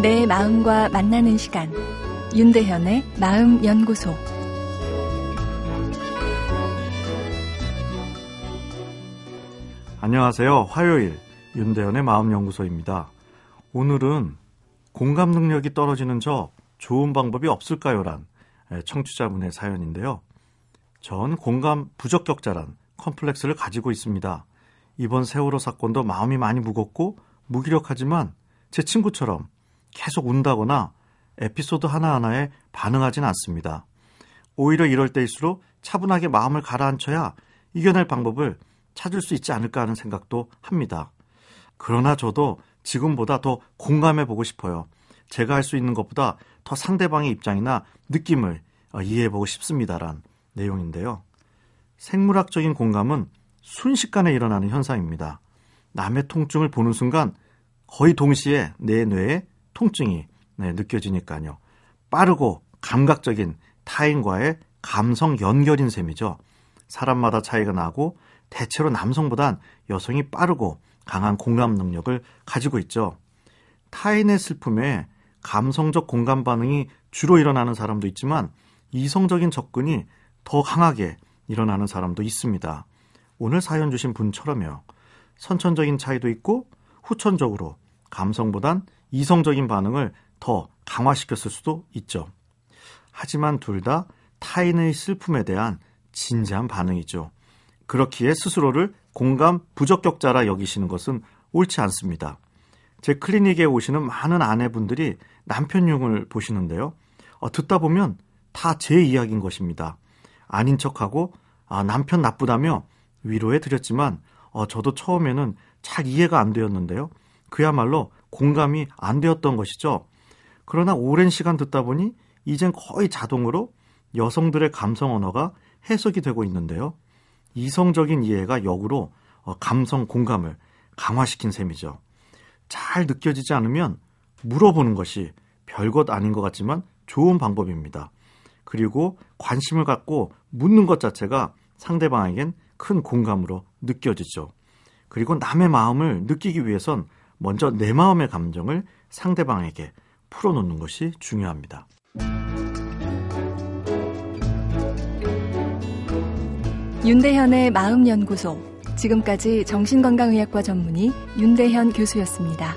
내 마음과 만나는 시간 윤대현의 마음 연구소 안녕하세요. 화요일 윤대현의 마음 연구소입니다. 오늘은 공감 능력이 떨어지는 저 좋은 방법이 없을까요란 청취자분의 사연인데요. 전 공감 부적격자란 컴플렉스를 가지고 있습니다. 이번 세월호 사건도 마음이 많이 무겁고 무기력하지만 제 친구처럼 계속 운다거나 에피소드 하나하나에 반응하진 않습니다. 오히려 이럴 때일수록 차분하게 마음을 가라앉혀야 이겨낼 방법을 찾을 수 있지 않을까 하는 생각도 합니다. 그러나 저도 지금보다 더 공감해 보고 싶어요. 제가 할 수 있는 것보다 더 상대방의 입장이나 느낌을 이해해 보고 싶습니다란 내용인데요. 생물학적인 공감은 순식간에 일어나는 현상입니다. 남의 통증을 보는 순간 거의 동시에 내 뇌에 통증이 네, 느껴지니까요. 빠르고 감각적인 타인과의 감성 연결인 셈이죠. 사람마다 차이가 나고 대체로 남성보단 여성이 빠르고 강한 공감 능력을 가지고 있죠. 타인의 슬픔에 감성적 공감 반응이 주로 일어나는 사람도 있지만 이성적인 접근이 더 강하게 일어나는 사람도 있습니다. 오늘 사연 주신 분처럼요. 선천적인 차이도 있고 후천적으로 감성보단 이성적인 반응을 더 강화시켰을 수도 있죠. 하지만 둘 다 타인의 슬픔에 대한 진지한 반응이죠. 그렇기에 스스로를 공감 부적격자라 여기시는 것은 옳지 않습니다. 제 클리닉에 오시는 많은 아내분들이 남편 흉을 보시는데요. 어, 듣다 보면 다 제 이야기인 것입니다. 아닌 척하고 아, 남편 나쁘다며 위로해 드렸지만 어, 저도 처음에는 잘 이해가 안 되었는데요. 그야말로 공감이 안 되었던 것이죠. 그러나 오랜 시간 듣다 보니 이젠 거의 자동으로 여성들의 감성 언어가 해석이 되고 있는데요. 이성적인 이해가 역으로 어, 감성 공감을 강화시킨 셈이죠. 잘 느껴지지 않으면 물어보는 것이 별것 아닌 것 같지만 좋은 방법입니다. 그리고 관심을 갖고 묻는 것 자체가 상대방에겐 큰 공감으로 느껴지죠. 그리고 남의 마음을 느끼기 위해선 먼저 내 마음의 감정을 상대방에게 풀어놓는 것이 중요합니다. 윤대현의 마음연구소. 지금까지 정신건강의학과 전문의 윤대현 교수였습니다.